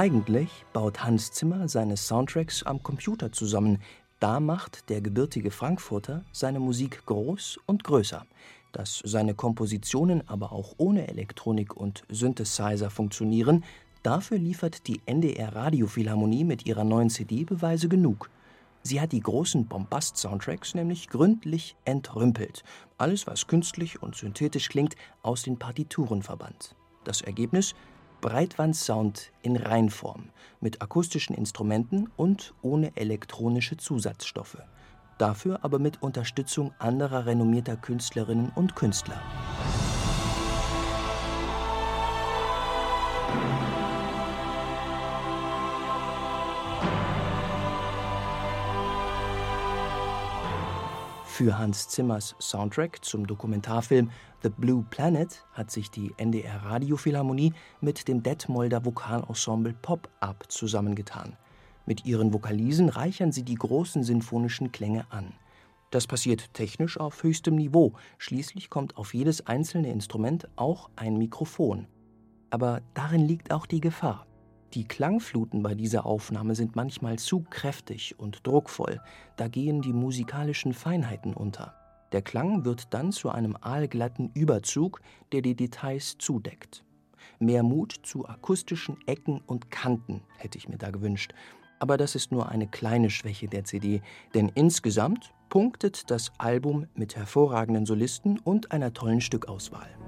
Eigentlich baut Hans Zimmer seine Soundtracks am Computer zusammen. Da macht der gebürtige Frankfurter seine Musik groß und größer. Dass seine Kompositionen aber auch ohne Elektronik und Synthesizer funktionieren, dafür liefert die NDR Radiophilharmonie mit ihrer neuen CD Beweise genug. Sie hat die großen Bombast-Soundtracks nämlich gründlich entrümpelt. Alles, was künstlich und synthetisch klingt, aus den Partituren verbannt. Das Ergebnis? Breitwandsound in Reinform, mit akustischen Instrumenten und ohne elektronische Zusatzstoffe. Dafür aber mit Unterstützung anderer renommierter Künstlerinnen und Künstler. Für Hans Zimmers Soundtrack zum Dokumentarfilm The Blue Planet hat sich die NDR Radiophilharmonie mit dem Detmolder Vokalensemble Pop-Up zusammengetan. Mit ihren Vokalisen reichern sie die großen sinfonischen Klänge an. Das passiert technisch auf höchstem Niveau, schließlich kommt auf jedes einzelne Instrument auch ein Mikrofon. Aber darin liegt auch die Gefahr. Die Klangfluten bei dieser Aufnahme sind manchmal zu kräftig und druckvoll, da gehen die musikalischen Feinheiten unter. Der Klang wird dann zu einem aalglatten Überzug, der die Details zudeckt. Mehr Mut zu akustischen Ecken und Kanten hätte ich mir da gewünscht. Aber das ist nur eine kleine Schwäche der CD, denn insgesamt punktet das Album mit hervorragenden Solisten und einer tollen Stückauswahl.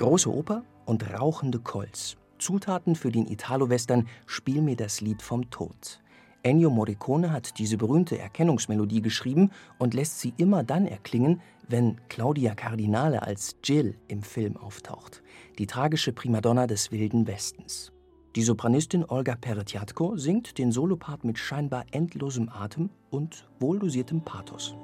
Große Oper und rauchende Colts. Zutaten für den Italo-Western Spiel mir das Lied vom Tod. Ennio Morricone hat diese berühmte Erkennungsmelodie geschrieben und lässt sie immer dann erklingen, wenn Claudia Cardinale als Jill im Film auftaucht, die tragische Primadonna des Wilden Westens. Die Sopranistin Olga Peretjatko singt den Solopart mit scheinbar endlosem Atem und wohldosiertem Pathos.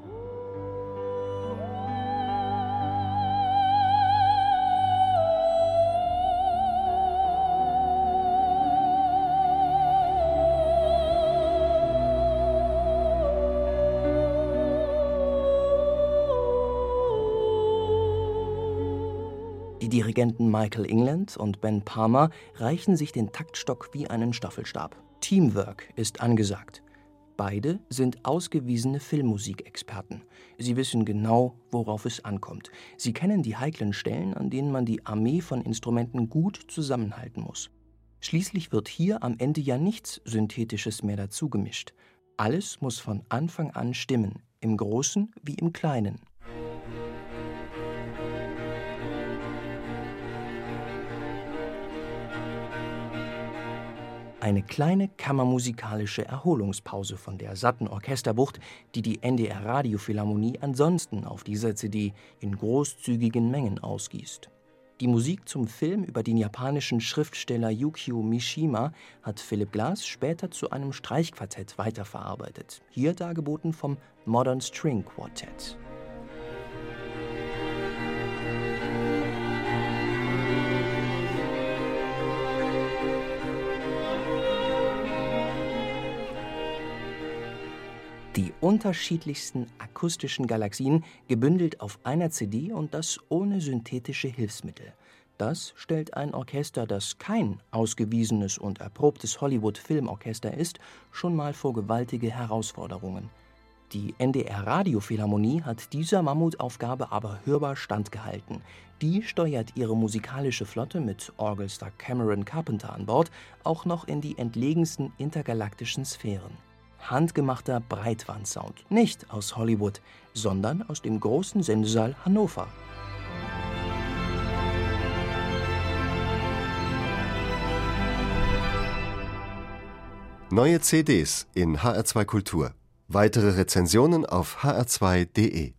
Dirigenten Michael England und Ben Palmer reichen sich den Taktstock wie einen Staffelstab. Teamwork ist angesagt. Beide sind ausgewiesene Filmmusikexperten. Sie wissen genau, worauf es ankommt. Sie kennen die heiklen Stellen, an denen man die Armee von Instrumenten gut zusammenhalten muss. Schließlich wird hier am Ende ja nichts Synthetisches mehr dazugemischt. Alles muss von Anfang an stimmen, im Großen wie im Kleinen. Eine kleine kammermusikalische Erholungspause von der satten Orchesterwucht, die die NDR Radiophilharmonie ansonsten auf dieser CD in großzügigen Mengen ausgießt. Die Musik zum Film über den japanischen Schriftsteller Yukio Mishima hat Philipp Glass später zu einem Streichquartett weiterverarbeitet, hier dargeboten vom Modern String Quartet. Die unterschiedlichsten akustischen Galaxien gebündelt auf einer CD und das ohne synthetische Hilfsmittel. Das stellt ein Orchester, das kein ausgewiesenes und erprobtes Hollywood-Filmorchester ist, schon mal vor gewaltige Herausforderungen. Die NDR Radiophilharmonie hat dieser Mammutaufgabe aber hörbar standgehalten. Die steuert ihre musikalische Flotte mit Orgelstar Cameron Carpenter an Bord auch noch in die entlegensten intergalaktischen Sphären handgemachter Breitwandsound. Nicht aus Hollywood, sondern aus dem großen Sendesaal Hannover. Neue CDs in HR2 Kultur. Weitere Rezensionen auf hr2.de